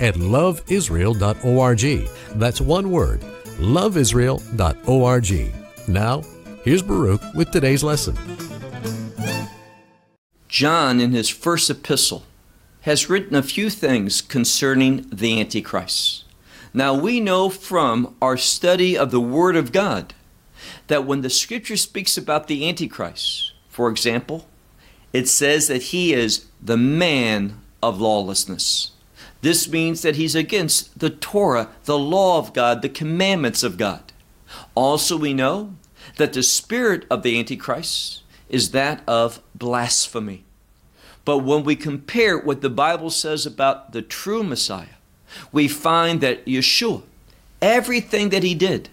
at loveisrael.org. That's one word, loveisrael.org. Now, here's Baruch with today's lesson. John, in his first epistle, has written a few things concerning the Antichrist. Now, we know from our study of the Word of God that when the Scripture speaks about the Antichrist, for example, it says that he is the man of lawlessness. This means that he's against the Torah, the law of God, the commandments of God. Also, we know that the spirit of the Antichrist is that of blasphemy. But when we compare what the Bible says about the true Messiah, we find that Yeshua, everything that he did,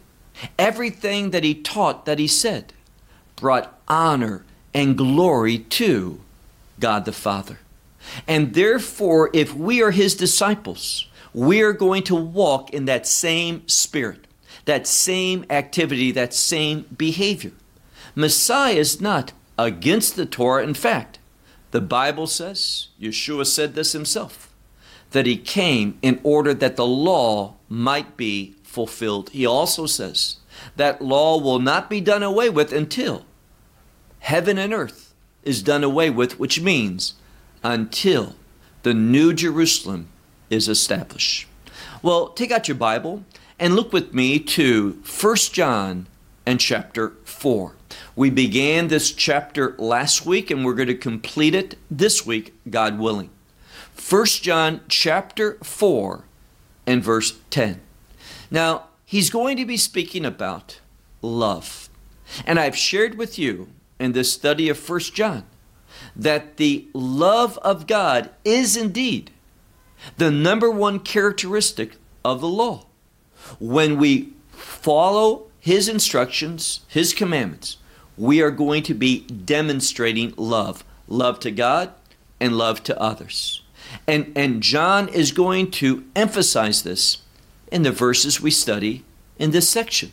everything that he taught, that he said, brought honor and glory to God the Father. And therefore, if we are his disciples, we are going to walk in that same spirit, that same activity, that same behavior. Messiah is not against the Torah. In fact, the Bible says, Yeshua said this himself, that he came in order that the law might be fulfilled. He also says that law will not be done away with until heaven and earth is done away with, which means until the New Jerusalem is established. Well, take out your Bible and look with me to 1 John and chapter 4. We began this chapter last week and we're going to complete it this week, God willing. 1 John chapter 4 and verse 10. Now, he's going to be speaking about love. And I've shared with you in this study of 1 John that the love of God is indeed the number one characteristic of the law. When we follow His instructions, His commandments, we are going to be demonstrating love love to God and love to others. And, and John is going to emphasize this in the verses we study in this section.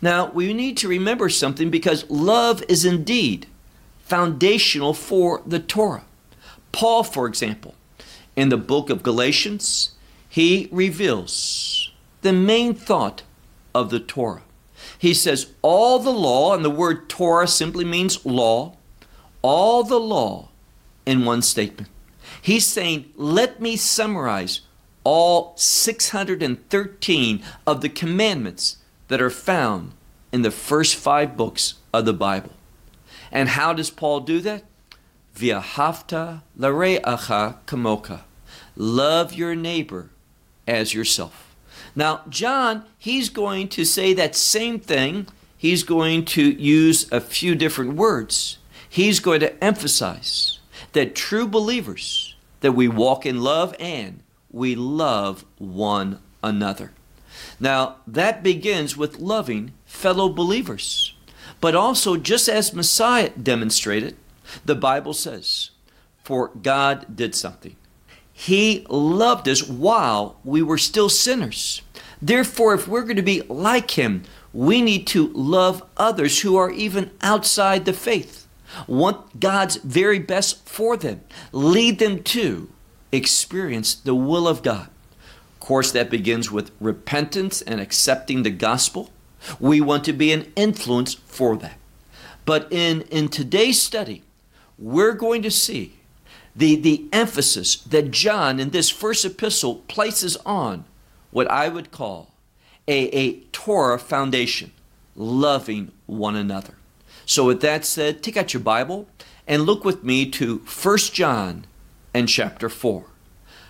Now, we need to remember something because love is indeed foundational for the Torah. Paul, for example, in the book of Galatians, he reveals the main thought of the Torah. He says, All the law, and the word Torah simply means law, all the law in one statement. He's saying, Let me summarize all 613 of the commandments that are found in the first five books of the Bible. And how does Paul do that? V'ahavta lare'acha kamoka. Love your neighbor as yourself. Now, John, he's going to say that same thing. He's going to use a few different words. He's going to emphasize that true believers, that we walk in love and we love one another. Now, that begins with loving fellow believers. But also, just as Messiah demonstrated, the Bible says, For God did something. He loved us while we were still sinners. Therefore, if we're going to be like Him, we need to love others who are even outside the faith. Want God's very best for them. Lead them to experience the will of God. Of course, that begins with repentance and accepting the gospel. We want to be an influence for that. But in, in today's study, we're going to see the, the emphasis that John in this first epistle places on what I would call a, a Torah foundation, loving one another. So, with that said, take out your Bible and look with me to 1 John and chapter 4.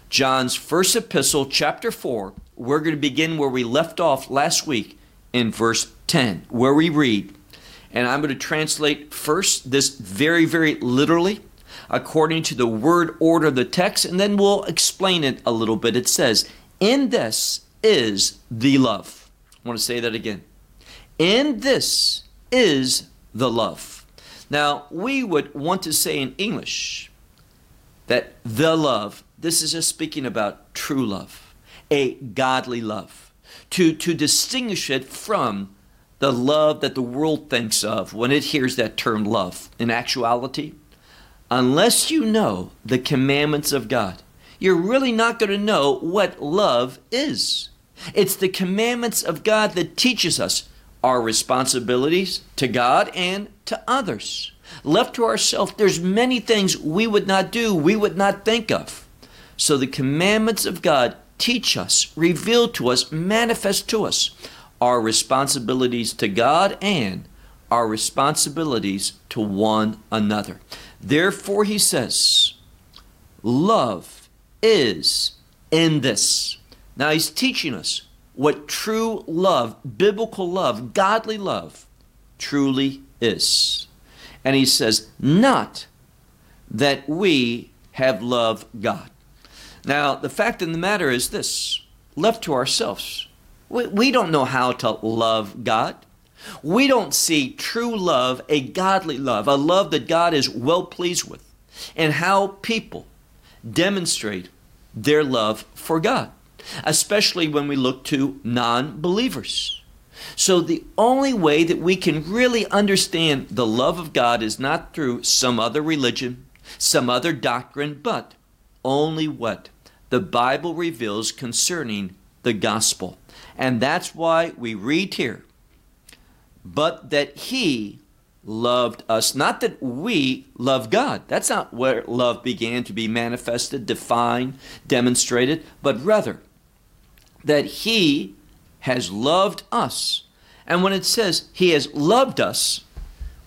John's first epistle, chapter 4, we're going to begin where we left off last week in verse 10, where we read, and I'm going to translate first this very, very literally according to the word order of the text, and then we'll explain it a little bit. It says, In this is the love. I want to say that again. In this is the love. Now, we would want to say in English that the love, this is just speaking about true love, a godly love, to, to distinguish it from the love that the world thinks of when it hears that term love. In actuality, unless you know the commandments of God, you're really not going to know what love is. It's the commandments of God that teaches us our responsibilities to God and to others. Left to ourselves, there's many things we would not do, we would not think of. So the commandments of God teach us, reveal to us, manifest to us our responsibilities to God and our responsibilities to one another. Therefore, he says, love is in this. Now, he's teaching us what true love, biblical love, godly love, truly is. And he says, not that we have loved God. Now, the fact of the matter is this left to ourselves, we, we don't know how to love God. We don't see true love, a godly love, a love that God is well pleased with, and how people demonstrate their love for God especially when we look to non believers. So, the only way that we can really understand the love of God is not through some other religion, some other doctrine, but only what the Bible reveals concerning the gospel. And that's why we read here, but that He loved us. Not that we love God. That's not where love began to be manifested, defined, demonstrated, but rather that He has loved us. And when it says He has loved us,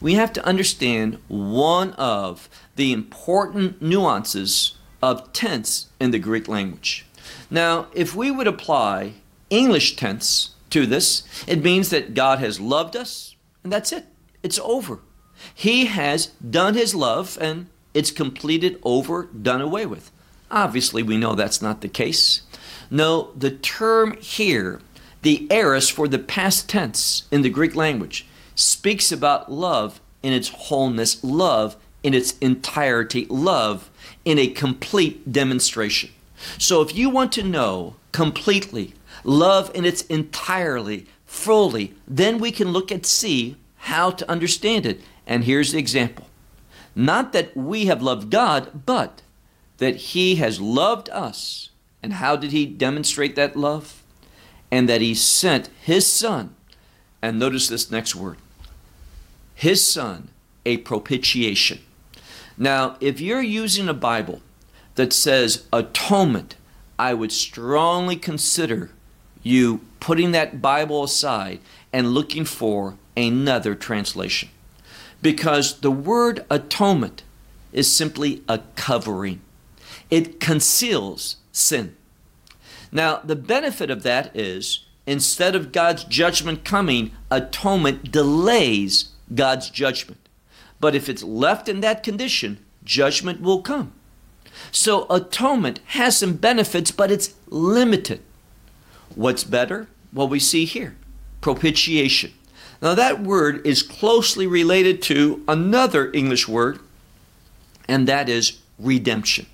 we have to understand one of the important nuances of tense in the Greek language. Now, if we would apply English tense to this, it means that God has loved us, and that's it. It's over. He has done His love, and it's completed, over, done away with. Obviously, we know that's not the case. No, the term here, the aorist for the past tense in the Greek language, speaks about love in its wholeness, love in its entirety, love in a complete demonstration. So if you want to know completely, love in its entirely, fully, then we can look and see how to understand it. And here's the example. Not that we have loved God, but that He has loved us and how did he demonstrate that love? And that he sent his son, and notice this next word his son, a propitiation. Now, if you're using a Bible that says atonement, I would strongly consider you putting that Bible aside and looking for another translation. Because the word atonement is simply a covering, it conceals sin. Now, the benefit of that is instead of God's judgment coming, atonement delays God's judgment. But if it's left in that condition, judgment will come. So, atonement has some benefits, but it's limited. What's better? Well, we see here propitiation. Now, that word is closely related to another English word, and that is redemption.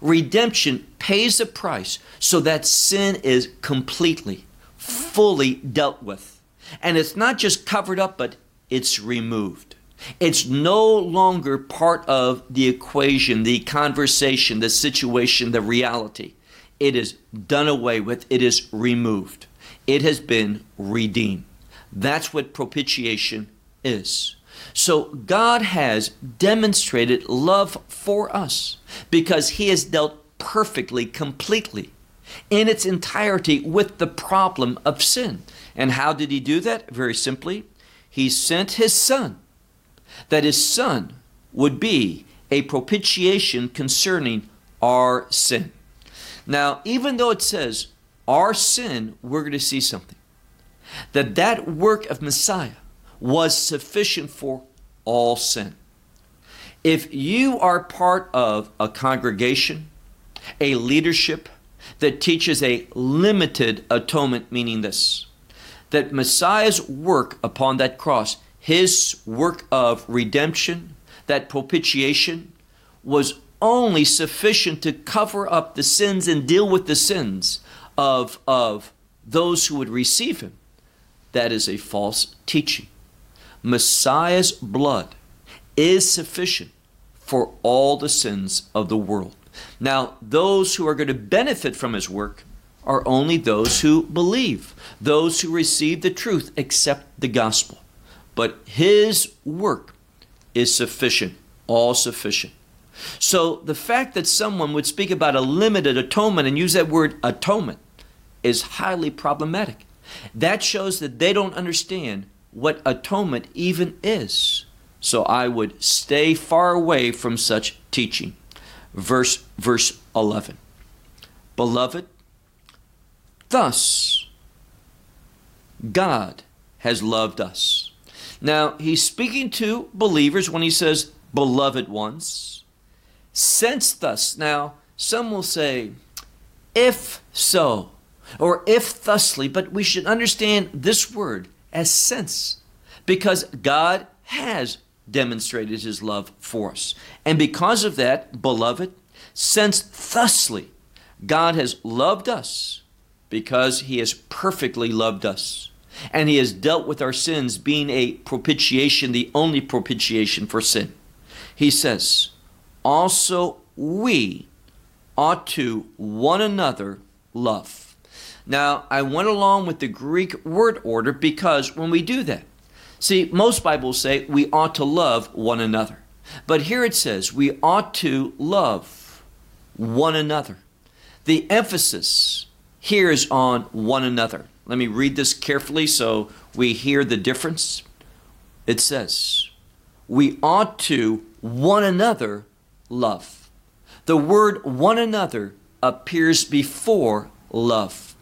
Redemption pays a price so that sin is completely, fully dealt with. And it's not just covered up, but it's removed. It's no longer part of the equation, the conversation, the situation, the reality. It is done away with, it is removed. It has been redeemed. That's what propitiation is. So God has demonstrated love for us because He has dealt perfectly, completely, in its entirety with the problem of sin. And how did He do that? Very simply, He sent His Son, that His Son would be a propitiation concerning our sin. Now, even though it says our sin, we're going to see something. That that work of Messiah was sufficient for all sin. If you are part of a congregation, a leadership that teaches a limited atonement, meaning this that Messiah's work upon that cross, his work of redemption, that propitiation, was only sufficient to cover up the sins and deal with the sins of, of those who would receive him. That is a false teaching. Messiah's blood is sufficient for all the sins of the world. Now, those who are going to benefit from his work are only those who believe, those who receive the truth, accept the gospel. But his work is sufficient, all sufficient. So the fact that someone would speak about a limited atonement and use that word atonement is highly problematic. That shows that they don't understand what atonement even is. So I would stay far away from such teaching. Verse verse 11. Beloved, thus God has loved us. Now, he's speaking to believers when he says beloved ones. Since thus, now, some will say, if so, or if thusly, but we should understand this word as since, because God has demonstrated his love for us. And because of that, beloved, since thusly God has loved us, because he has perfectly loved us, and he has dealt with our sins, being a propitiation, the only propitiation for sin. He says, also we ought to one another love. Now, I went along with the Greek word order because when we do that, see, most Bibles say we ought to love one another. But here it says we ought to love one another. The emphasis here is on one another. Let me read this carefully so we hear the difference. It says, We ought to one another love. The word one another appears before love.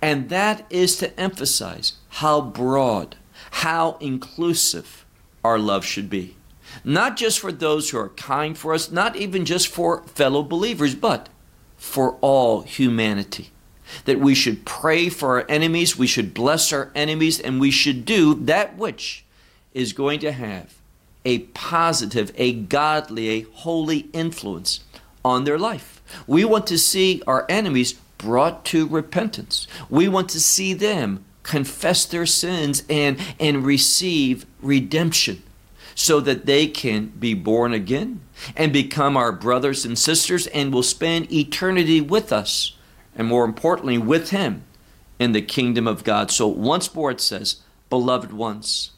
And that is to emphasize how broad, how inclusive our love should be. Not just for those who are kind for us, not even just for fellow believers, but for all humanity. That we should pray for our enemies, we should bless our enemies, and we should do that which is going to have a positive, a godly, a holy influence on their life. We want to see our enemies brought to repentance. We want to see them confess their sins and, and receive redemption so that they can be born again and become our brothers and sisters and will spend eternity with us and more importantly with him in the kingdom of God. So once more it says, beloved ones,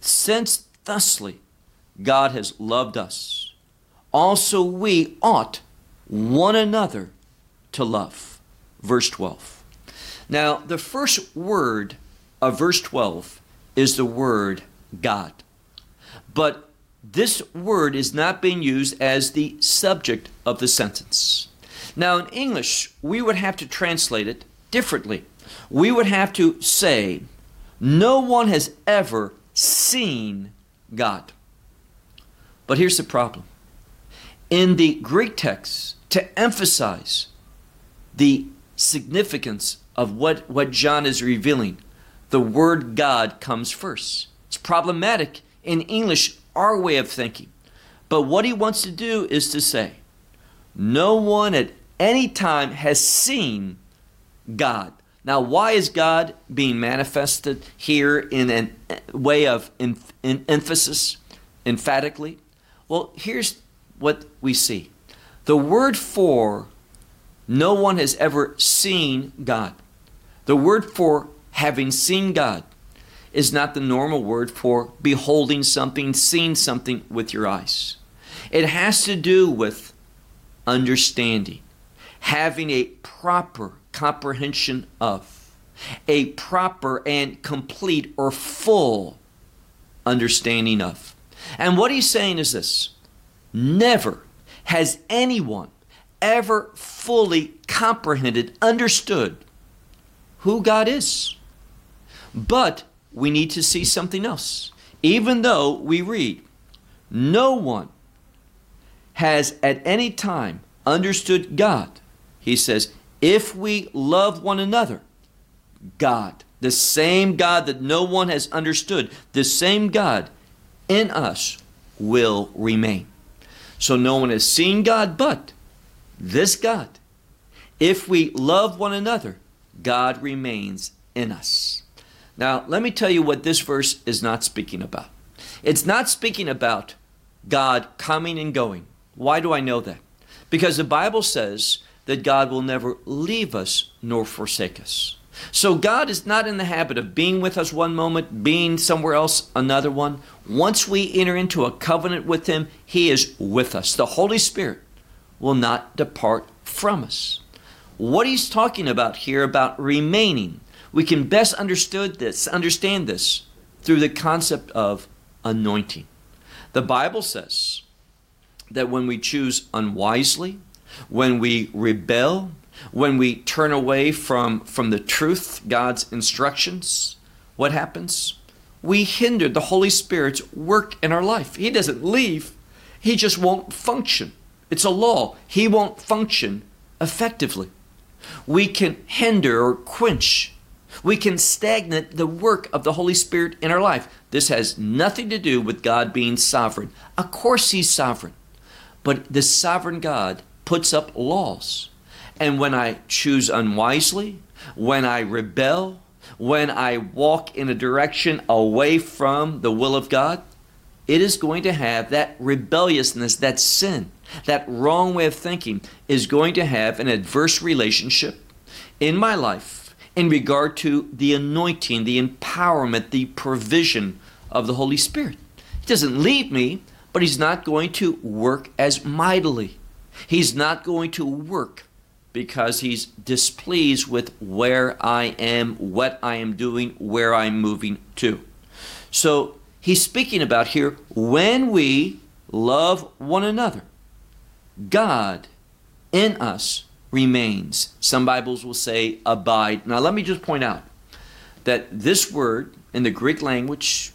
since thusly God has loved us, also we ought one another to love. Verse 12. Now, the first word of verse 12 is the word God. But this word is not being used as the subject of the sentence. Now, in English, we would have to translate it differently. We would have to say, No one has ever seen God. But here's the problem. In the Greek text, to emphasize the significance of what, what John is revealing, the word God comes first. It's problematic in English, our way of thinking. But what he wants to do is to say, no one at any time has seen God. Now, why is God being manifested here in a eh, way of in emphasis, emphatically? Well, here's what we see the word for no one has ever seen God. The word for having seen God is not the normal word for beholding something, seeing something with your eyes. It has to do with understanding, having a proper comprehension of, a proper and complete or full understanding of. And what he's saying is this never has anyone ever fully comprehended, understood who God is. But we need to see something else. Even though we read, no one has at any time understood God, he says, if we love one another, God, the same God that no one has understood, the same God in us will remain. So no one has seen God but this God. If we love one another, God remains in us. Now, let me tell you what this verse is not speaking about. It's not speaking about God coming and going. Why do I know that? Because the Bible says that God will never leave us nor forsake us. So God is not in the habit of being with us one moment, being somewhere else another one. Once we enter into a covenant with Him, He is with us. The Holy Spirit will not depart from us. What He's talking about here about remaining, we can best understood this, understand this through the concept of anointing. The Bible says that when we choose unwisely, when we rebel, when we turn away from, from the truth, God's instructions, what happens? We hinder the Holy Spirit's work in our life. He doesn't leave, He just won't function. It's a law. He won't function effectively. We can hinder or quench. We can stagnate the work of the Holy Spirit in our life. This has nothing to do with God being sovereign. Of course, He's sovereign. But the sovereign God puts up laws. And when I choose unwisely, when I rebel, when I walk in a direction away from the will of God, it is going to have that rebelliousness, that sin, that wrong way of thinking is going to have an adverse relationship in my life in regard to the anointing, the empowerment, the provision of the Holy Spirit. He doesn't leave me, but He's not going to work as mightily. He's not going to work because he's displeased with where I am, what I am doing, where I'm moving to. So he's speaking about here when we love one another, God in us remains. Some Bibles will say abide. Now, let me just point out that this word in the Greek language,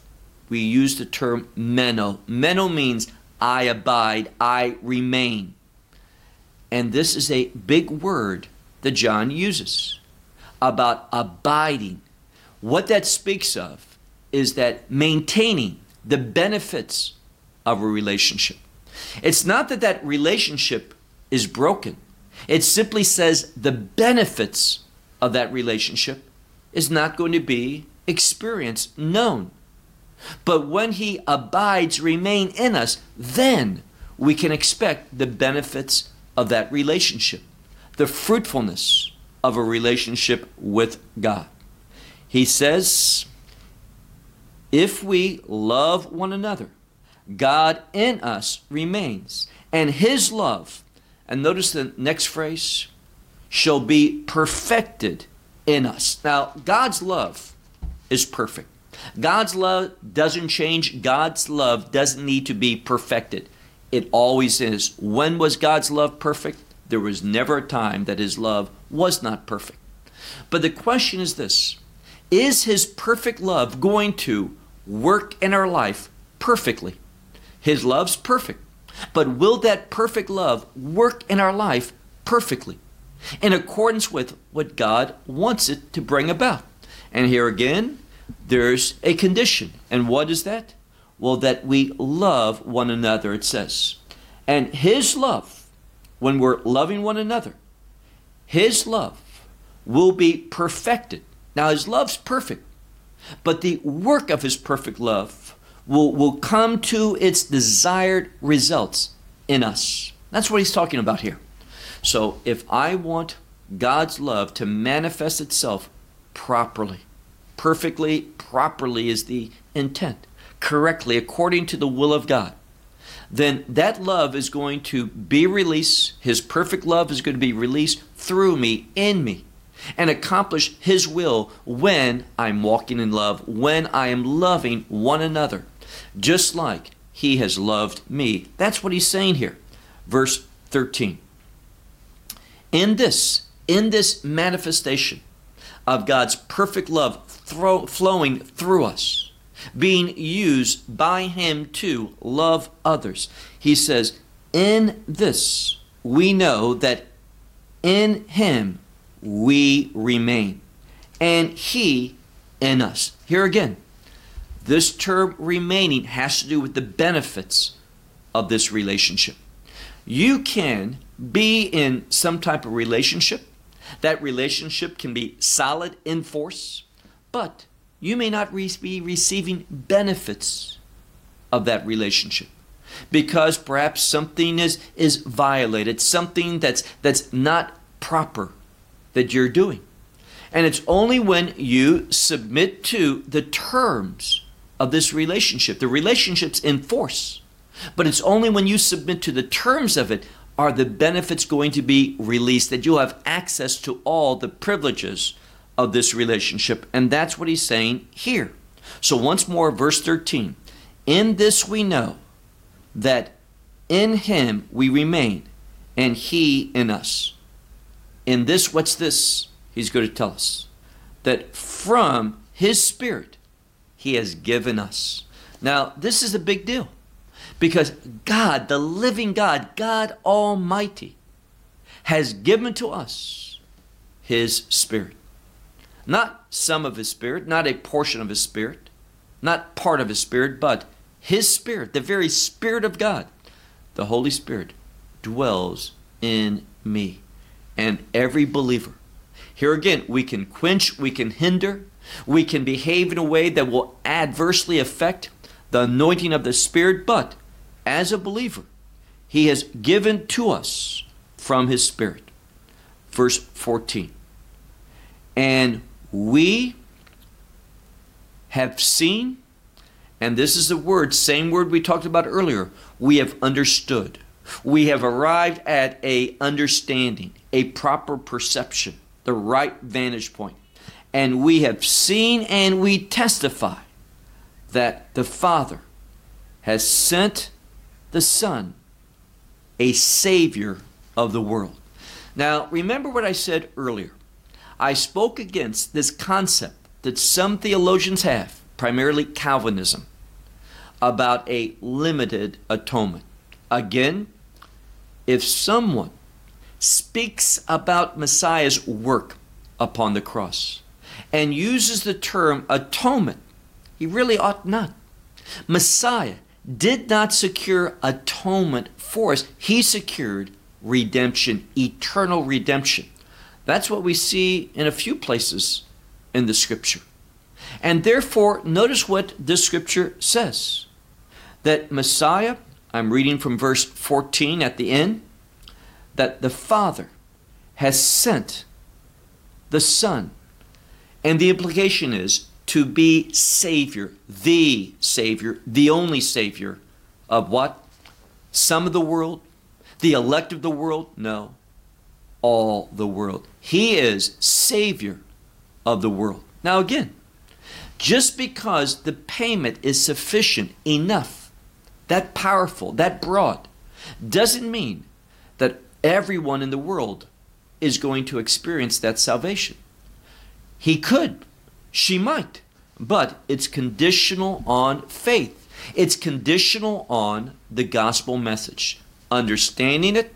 we use the term meno. Meno means I abide, I remain. And this is a big word that John uses about abiding. What that speaks of is that maintaining the benefits of a relationship. It's not that that relationship is broken. It simply says the benefits of that relationship is not going to be experienced, known. But when He abides, remain in us, then we can expect the benefits of that relationship, the fruitfulness of a relationship with God. He says, if we love one another, God in us remains, and his love, and notice the next phrase, shall be perfected in us. Now, God's love is perfect. God's love doesn't change. God's love doesn't need to be perfected. It always is. When was God's love perfect? There was never a time that His love was not perfect. But the question is this Is His perfect love going to work in our life perfectly? His love's perfect. But will that perfect love work in our life perfectly? In accordance with what God wants it to bring about. And here again, there's a condition. And what is that? Well, that we love one another, it says. And His love, when we're loving one another, His love will be perfected. Now, His love's perfect, but the work of His perfect love will, will come to its desired results in us. That's what He's talking about here. So, if I want God's love to manifest itself properly, perfectly, properly is the intent correctly according to the will of God, then that love is going to be released. His perfect love is going to be released through me, in me, and accomplish His will when I'm walking in love, when I am loving one another, just like He has loved me. That's what He's saying here. Verse 13. In this, in this manifestation of God's perfect love throw, flowing through us, being used by him to love others. He says, In this we know that in him we remain, and He in us. Here again, this term remaining has to do with the benefits of this relationship. You can be in some type of relationship. That relationship can be solid in force, but you may not re- be receiving benefits of that relationship because perhaps something is, is violated, something that's, that's not proper that you're doing. And it's only when you submit to the terms of this relationship. The relationship's in force. But it's only when you submit to the terms of it are the benefits going to be released, that you'll have access to all the privileges of this relationship. And that's what he's saying here. So, once more, verse 13 In this we know that in him we remain, and he in us. In this, what's this? He's going to tell us that from his spirit he has given us. Now, this is a big deal because God, the living God, God Almighty, has given to us his spirit. Not some of his spirit, not a portion of his spirit, not part of his spirit, but his spirit, the very spirit of God, the Holy Spirit, dwells in me and every believer. Here again, we can quench, we can hinder, we can behave in a way that will adversely affect the anointing of the Spirit, but as a believer, He has given to us from His Spirit. Verse 14. And we have seen, and this is the word, same word we talked about earlier, we have understood. We have arrived at a understanding, a proper perception, the right vantage point. And we have seen and we testify that the Father has sent the Son, a Savior of the world. Now, remember what I said earlier. I spoke against this concept that some theologians have, primarily Calvinism, about a limited atonement. Again, if someone speaks about Messiah's work upon the cross and uses the term atonement, he really ought not. Messiah did not secure atonement for us, he secured redemption, eternal redemption. That's what we see in a few places in the scripture. And therefore, notice what this scripture says that Messiah, I'm reading from verse 14 at the end, that the Father has sent the Son. And the implication is to be Savior, the Savior, the only Savior of what? Some of the world? The elect of the world? No. All the world. He is Savior of the world. Now, again, just because the payment is sufficient, enough, that powerful, that broad, doesn't mean that everyone in the world is going to experience that salvation. He could, she might, but it's conditional on faith. It's conditional on the gospel message, understanding it,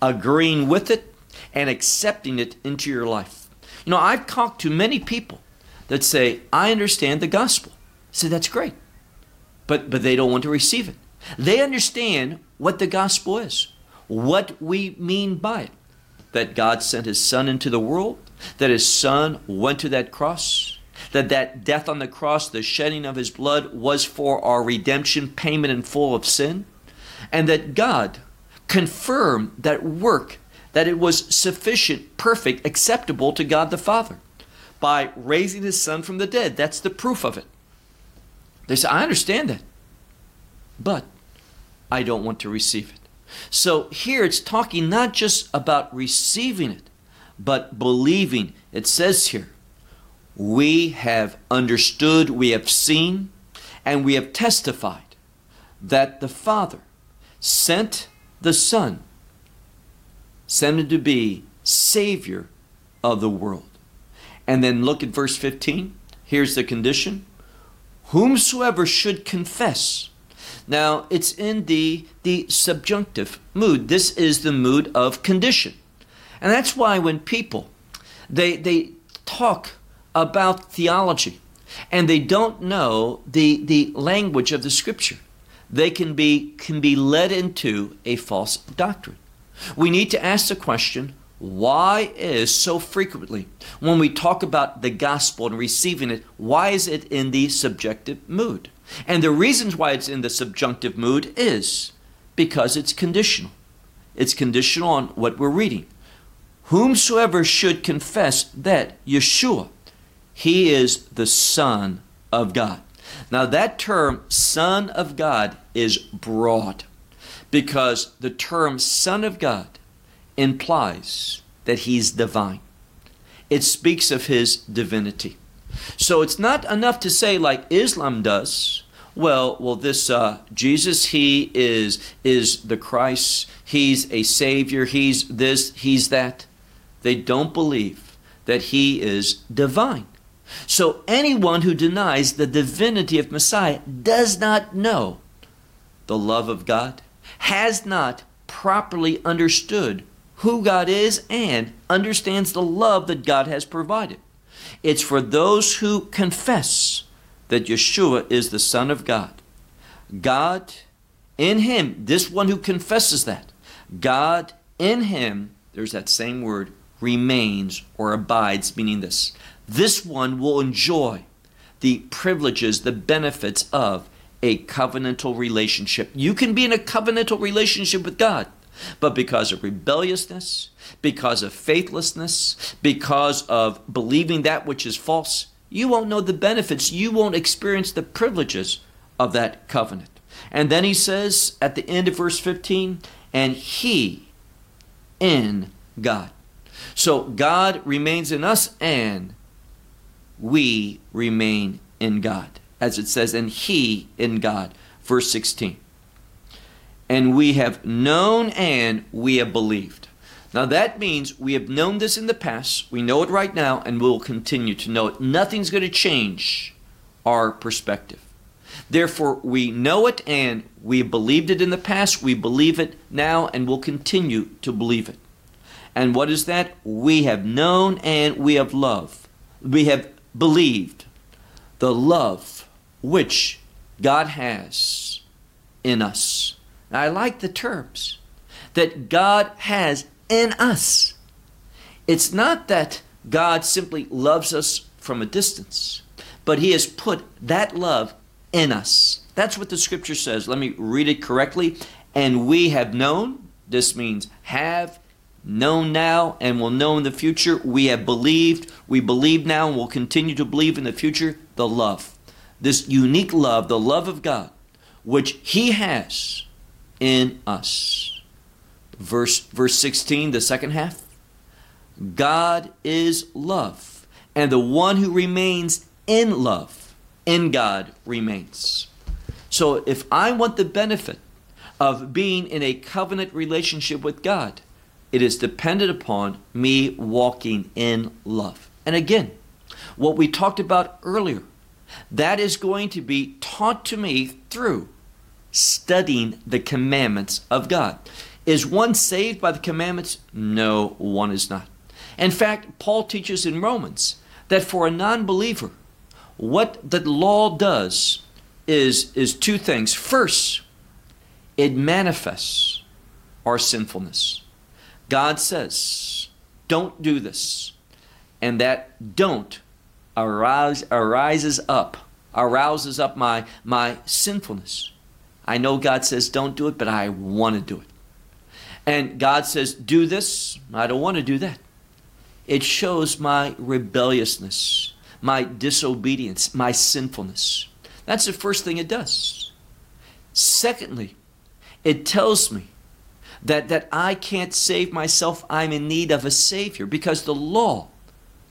agreeing with it, and accepting it into your life. You know, I've talked to many people that say, I understand the gospel. Say, that's great. But, but they don't want to receive it. They understand what the gospel is, what we mean by it. That God sent his son into the world, that his son went to that cross, that that death on the cross, the shedding of his blood was for our redemption, payment in full of sin, and that God confirmed that work that it was sufficient, perfect, acceptable to God the Father by raising his son from the dead. That's the proof of it. They say, I understand that, but I don't want to receive it. So here it's talking not just about receiving it, but believing. It says here, we have understood, we have seen, and we have testified that the Father sent the Son, sent him to be Savior of the world. And then look at verse 15. Here's the condition Whomsoever should confess. Now, it's in the, the subjunctive mood. This is the mood of condition. And that's why when people They, they talk about theology and they don't know the, the language of the scripture. They can be, can be led into a false doctrine. We need to ask the question why is so frequently when we talk about the gospel and receiving it, why is it in the subjective mood? And the reasons why it's in the subjunctive mood is because it's conditional. It's conditional on what we're reading. Whomsoever should confess that Yeshua, he is the Son of God. Now, that term, Son of God, is broad because the term Son of God implies that he's divine. It speaks of his divinity. So it's not enough to say, like Islam does, well, well, this uh, Jesus, he is is the Christ. He's a Savior. He's this. He's that. They don't believe that he is divine. So anyone who denies the divinity of Messiah does not know the love of God, has not properly understood who God is, and understands the love that God has provided. It's for those who confess that Yeshua is the Son of God. God in Him, this one who confesses that, God in Him, there's that same word, remains or abides, meaning this. This one will enjoy the privileges, the benefits of a covenantal relationship. You can be in a covenantal relationship with God, but because of rebelliousness, because of faithlessness, because of believing that which is false, you won't know the benefits. You won't experience the privileges of that covenant. And then he says at the end of verse 15, and he in God. So God remains in us and we remain in God. As it says, and he in God. Verse 16. And we have known and we have believed. Now that means we have known this in the past, we know it right now, and we'll continue to know it. Nothing's going to change our perspective. Therefore, we know it and we have believed it in the past, we believe it now, and we'll continue to believe it. And what is that? We have known and we have loved. We have believed the love which God has in us. I like the terms that God has in us. It's not that God simply loves us from a distance, but He has put that love in us. That's what the scripture says. Let me read it correctly. And we have known, this means have, known now, and will know in the future. We have believed, we believe now, and will continue to believe in the future the love. This unique love, the love of God, which He has in us. Verse verse 16 the second half. God is love and the one who remains in love in god remains. So if i want the benefit of being in a covenant relationship with god it is dependent upon me walking in love. And again what we talked about earlier that is going to be taught to me through studying the commandments of god is one saved by the commandments? No, one is not. In fact, Paul teaches in Romans that for a non believer, what the law does is, is two things. First, it manifests our sinfulness. God says, don't do this. And that don't arouse, arises up, arouses up my, my sinfulness. I know God says don't do it, but I want to do it and God says, Do this, I don't want to do that. It shows my rebelliousness, my disobedience, my sinfulness. That's the first thing it does. Secondly, it tells me that, that I can't save myself. I'm in need of a Savior because the law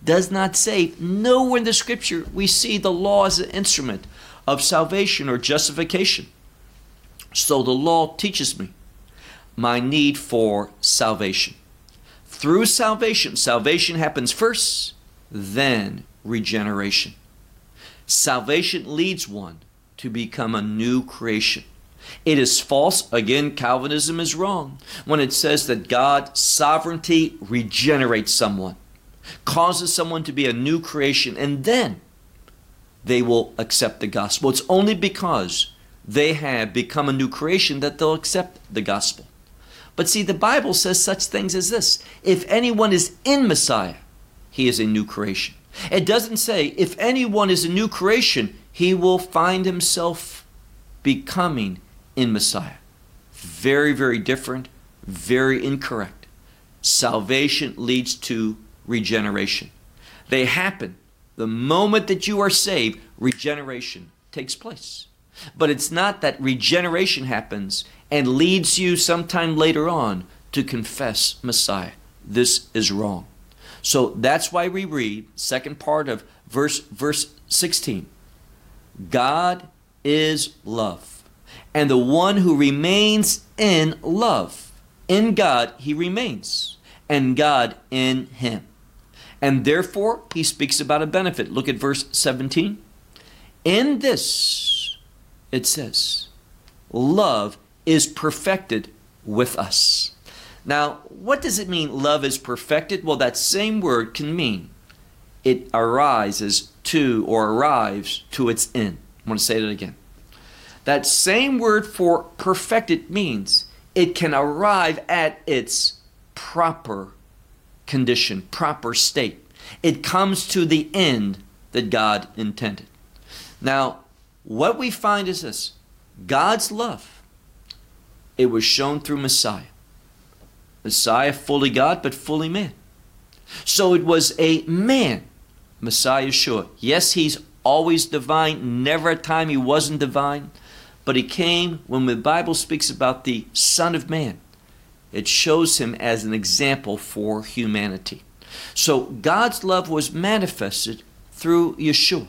does not save. Nowhere in the Scripture we see the law as an instrument of salvation or justification. So the law teaches me my need for salvation. Through salvation, salvation happens first, then regeneration. Salvation leads one to become a new creation. It is false. Again, Calvinism is wrong when it says that God's sovereignty regenerates someone. Causes someone to be a new creation, and then they will accept the gospel. It's only because they have become a new creation that they'll accept the gospel. But see, the Bible says such things as this if anyone is in Messiah, he is a new creation. It doesn't say if anyone is a new creation, he will find himself becoming in Messiah. Very, very different, very incorrect. Salvation leads to regeneration. They happen the moment that you are saved, regeneration takes place. But it's not that regeneration happens and leads you sometime later on to confess Messiah. This is wrong. So that's why we read second part of verse verse 16. God is love. And the one who remains in love, in God he remains, and God in him. And therefore he speaks about a benefit. Look at verse 17. In this it says, love is perfected with us. Now, what does it mean love is perfected? Well, that same word can mean it arises to or arrives to its end. I want to say that again. That same word for perfected means it can arrive at its proper condition, proper state. It comes to the end that God intended. Now, what we find is this God's love, it was shown through Messiah. Messiah, fully God, but fully man. So it was a man, Messiah Yeshua. Yes, he's always divine, never a time he wasn't divine, but he came when the Bible speaks about the Son of Man. It shows him as an example for humanity. So God's love was manifested through Yeshua.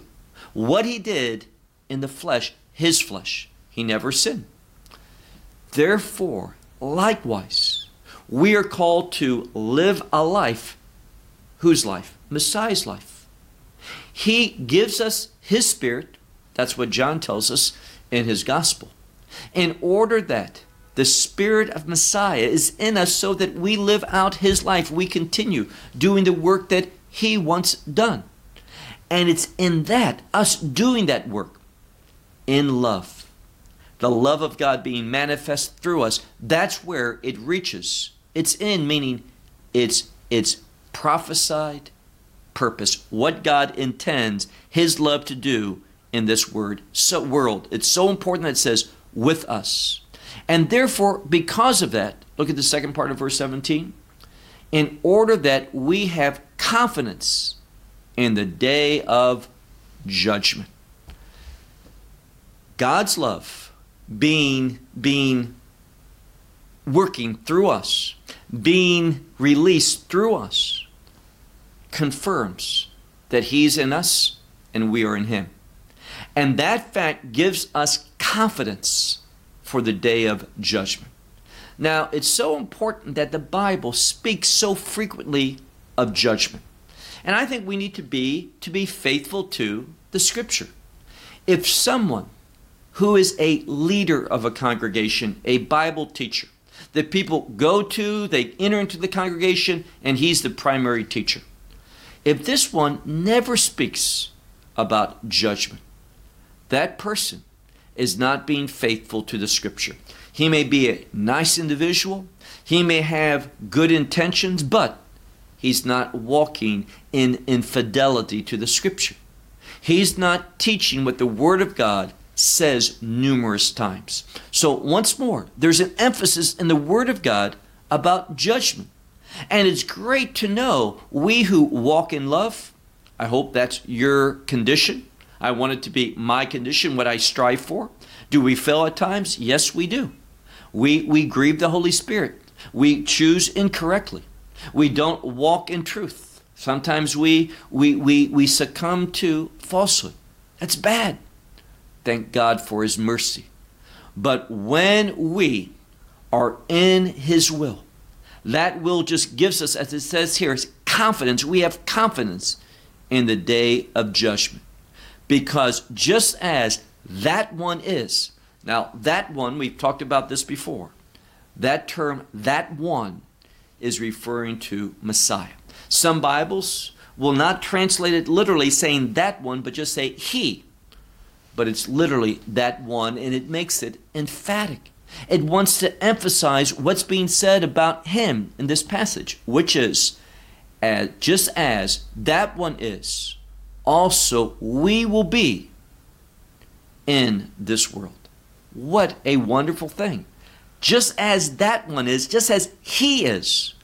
What he did in the flesh, his flesh, he never sinned. Therefore, likewise, we are called to live a life. Whose life? Messiah's life. He gives us his spirit. That's what John tells us in his gospel. In order that the spirit of Messiah is in us so that we live out his life. We continue doing the work that he wants done. And it's in that, us doing that work, in love, the love of God being manifest through us, that's where it reaches. It's in, meaning it's it's prophesied purpose, what God intends his love to do in this word so world. It's so important that it says with us. And therefore, because of that, look at the second part of verse 17. In order that we have confidence in the day of judgment. God's love being being working through us, being released through us confirms that he's in us and we are in him. And that fact gives us confidence for the day of judgment. Now, it's so important that the Bible speaks so frequently of judgment. And I think we need to be to be faithful to the scripture. If someone who is a leader of a congregation, a Bible teacher, that people go to, they enter into the congregation, and he's the primary teacher. If this one never speaks about judgment, that person is not being faithful to the scripture. He may be a nice individual, he may have good intentions, but he's not walking in infidelity to the scripture. He's not teaching what the Word of God says numerous times. So, once more, there's an emphasis in the Word of God about judgment. And it's great to know we who walk in love, I hope that's your condition. I want it to be my condition, what I strive for. Do we fail at times? Yes, we do. We, we grieve the Holy Spirit. We choose incorrectly. We don't walk in truth. Sometimes we, we, we, we succumb to falsehood. That's bad. Thank God for His mercy. But when we are in His will, that will just gives us, as it says here, confidence. We have confidence in the day of judgment. Because just as that one is, now that one, we've talked about this before, that term, that one, is referring to Messiah. Some Bibles will not translate it literally saying that one, but just say he. But it's literally that one, and it makes it emphatic. It wants to emphasize what's being said about him in this passage, which is as, just as that one is, also we will be in this world. What a wonderful thing. Just as that one is, just as he is,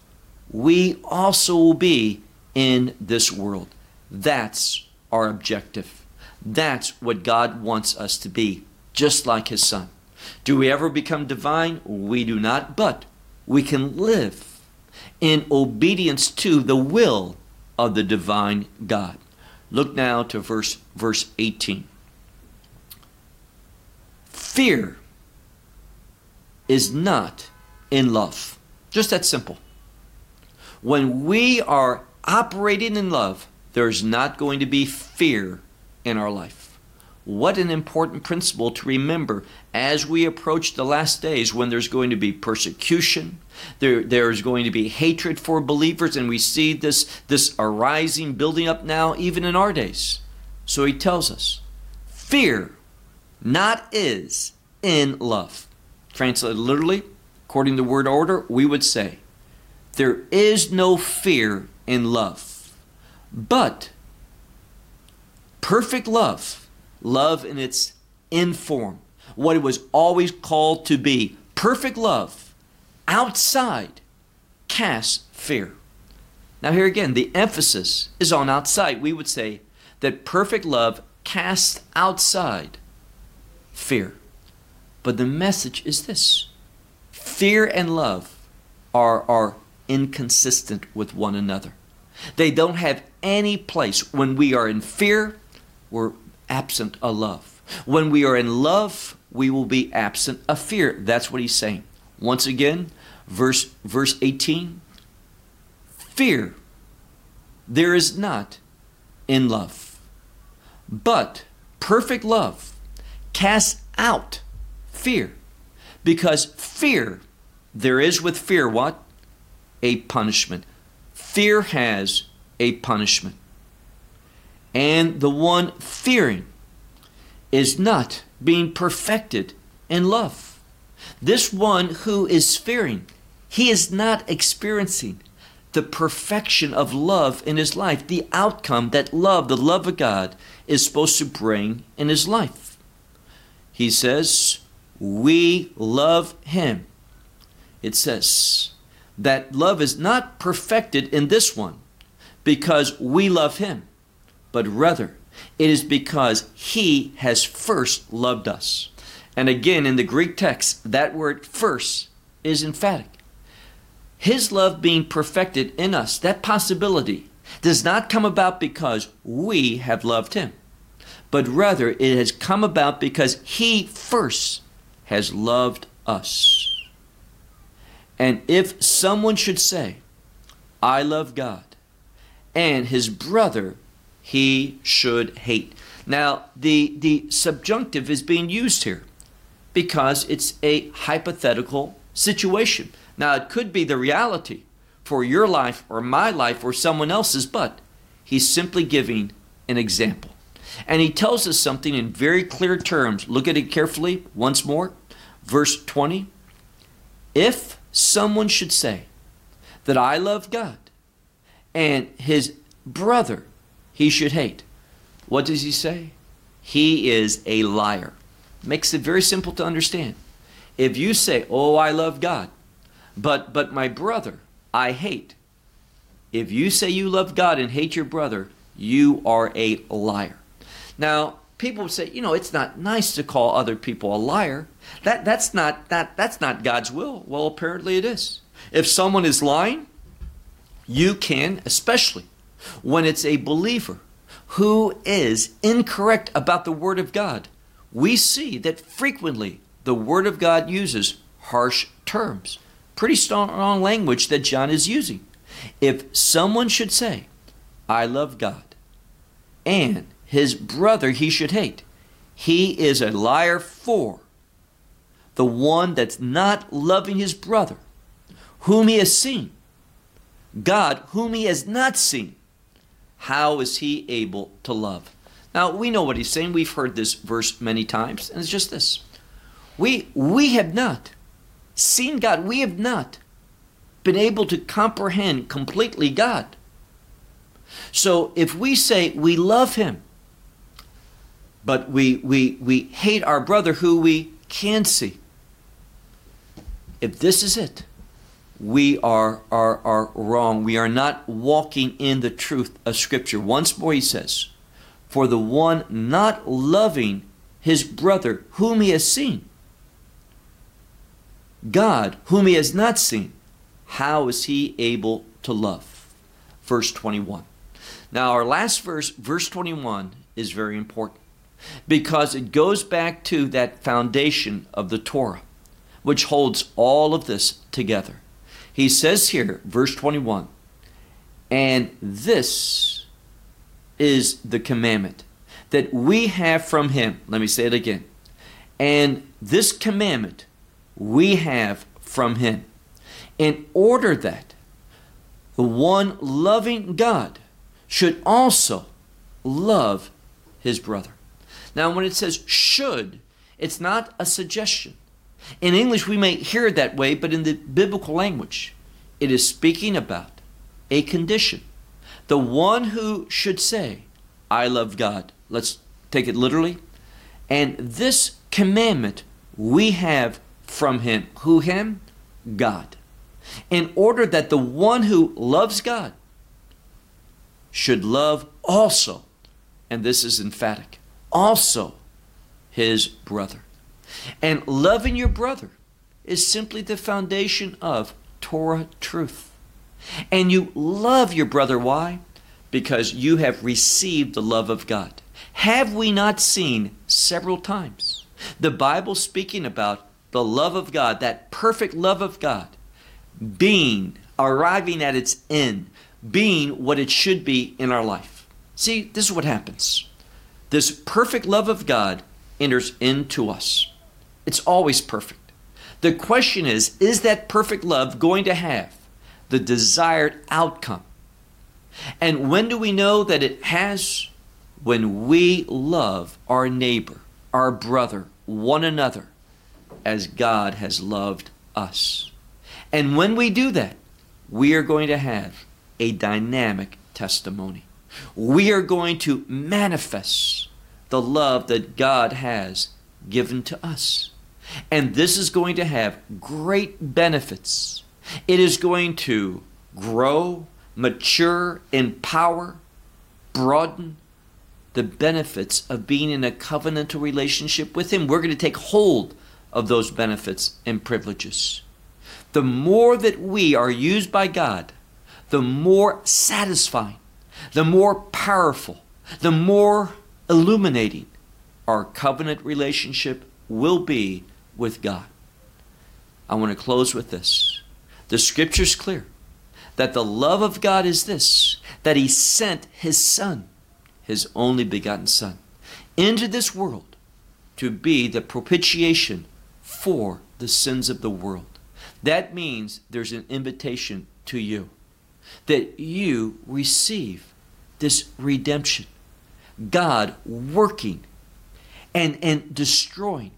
we also will be in this world. That's our objective. That's what God wants us to be, just like his son. Do we ever become divine? We do not, but we can live in obedience to the will of the divine God. Look now to verse verse 18. Fear is not in love. Just that simple. When we are operating in love, there's not going to be fear in our life. What an important principle to remember as we approach the last days when there's going to be persecution, there, there's going to be hatred for believers, and we see this, this arising, building up now, even in our days. So he tells us fear not is in love. Translated literally, according to the word order, we would say, There is no fear in love, but perfect love, love in its in form, what it was always called to be, perfect love outside casts fear. Now, here again, the emphasis is on outside. We would say that perfect love casts outside fear. But the message is this fear and love are, are inconsistent with one another. They don't have any place. When we are in fear, we're absent of love. When we are in love, we will be absent of fear. That's what he's saying. Once again, verse verse 18 fear. There is not in love but perfect love casts out fear because fear there is with fear what? A punishment. Fear has a punishment. And the one fearing is not being perfected in love. This one who is fearing he is not experiencing the perfection of love in his life, the outcome that love, the love of God, is supposed to bring in his life. He says, We love him. It says that love is not perfected in this one because we love him, but rather it is because he has first loved us. And again, in the Greek text, that word first is emphatic. His love being perfected in us, that possibility does not come about because we have loved Him, but rather it has come about because He first has loved us. And if someone should say, I love God, and his brother he should hate. Now, the, the subjunctive is being used here because it's a hypothetical situation. Now, it could be the reality for your life or my life or someone else's, but he's simply giving an example. And he tells us something in very clear terms. Look at it carefully once more. Verse 20 If someone should say that I love God and his brother he should hate, what does he say? He is a liar. Makes it very simple to understand. If you say, Oh, I love God, but but my brother I hate. If you say you love God and hate your brother, you are a liar. Now, people say, you know, it's not nice to call other people a liar. That that's not that that's not God's will. Well, apparently it is. If someone is lying, you can, especially when it's a believer who is incorrect about the word of God. We see that frequently the word of God uses harsh terms pretty strong language that John is using. If someone should say, I love God, and his brother he should hate, he is a liar for the one that's not loving his brother, whom he has seen. God, whom he has not seen, how is he able to love? Now, we know what he's saying. We've heard this verse many times, and it's just this. We, we have not seen God. We have not been able to comprehend completely God. So if we say we love him, but we, we, we hate our brother who we can see, if this is it, we are, are, are wrong. We are not walking in the truth of Scripture. Once more, he says, For the one not loving his brother whom he has seen, God whom he has not seen, how is he able to love? Verse 21. Now, our last verse, verse 21, is very important because it goes back to that foundation of the Torah, which holds all of this together. He says here, verse 21, and this is the commandment that we have from him. Let me say it again. And this commandment we have from him in order that the one loving God should also love his brother. Now, when it says should, it's not a suggestion. In English, we may hear it that way, but in the biblical language, it is speaking about a condition. The one who should say, I love God. Let's take it literally. And this commandment we have from him. Who him? God. In order that the one who loves God should love also, and this is emphatic, also his brother. And loving your brother is simply the foundation of Torah truth. And you love your brother. Why? Because you have received the love of God. Have we not seen several times the Bible speaking about the love of God, that perfect love of God, being, arriving at its end, being what it should be in our life? See, this is what happens. This perfect love of God enters into us. It's always perfect. The question is is that perfect love going to have the desired outcome? And when do we know that it has? When we love our neighbor, our brother, one another, as God has loved us. And when we do that, we are going to have a dynamic testimony. We are going to manifest the love that God has given to us. And this is going to have great benefits. It is going to grow, mature, empower, broaden the benefits of being in a covenantal relationship with Him. We're going to take hold of those benefits and privileges. The more that we are used by God, the more satisfying, the more powerful, the more illuminating our covenant relationship will be with God. I want to close with this. The scripture's clear that the love of God is this that He sent His Son, His only begotten Son, into this world to be the propitiation for the sins of the world. That means there's an invitation to you that you receive this redemption. God working and, and destroying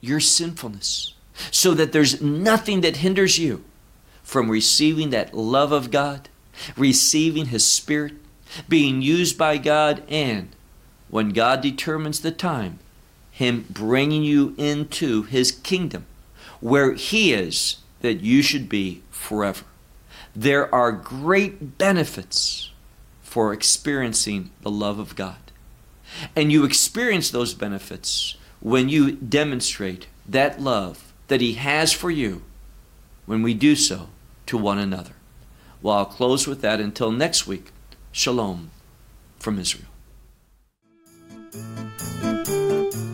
your sinfulness so that there's nothing that hinders you from receiving that love of God, receiving His Spirit, being used by God, and when God determines the time, Him bringing you into His kingdom where He is that you should be forever. There are great benefits for experiencing the love of God. And you experience those benefits when you demonstrate that love that He has for you when we do so to one another. Well, I'll close with that until next week. Shalom from Israel.